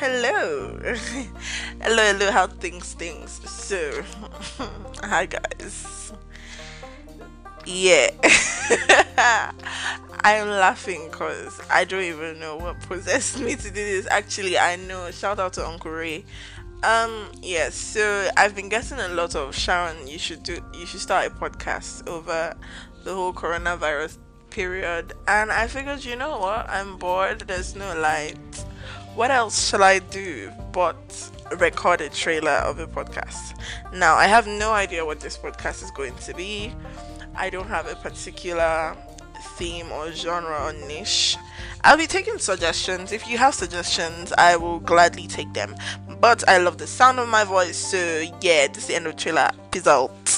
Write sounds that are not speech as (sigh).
hello. (laughs) hello, hello, how things things. So, (laughs) hi guys. Yeah. (laughs) I'm laughing because I don't even know what possessed me to do this. Actually, I know. Shout out to Uncle Ray. Um, yes, so I've been getting a lot of Sharon, you should do you should start a podcast over the whole coronavirus period and I figured you know what, I'm bored, there's no light. What else shall I do but record a trailer of a podcast? Now I have no idea what this podcast is going to be. I don't have a particular theme or genre or niche. I'll be taking suggestions. If you have suggestions, I will gladly take them. But I love the sound of my voice, so yeah, this is the end of the trailer. Peace out.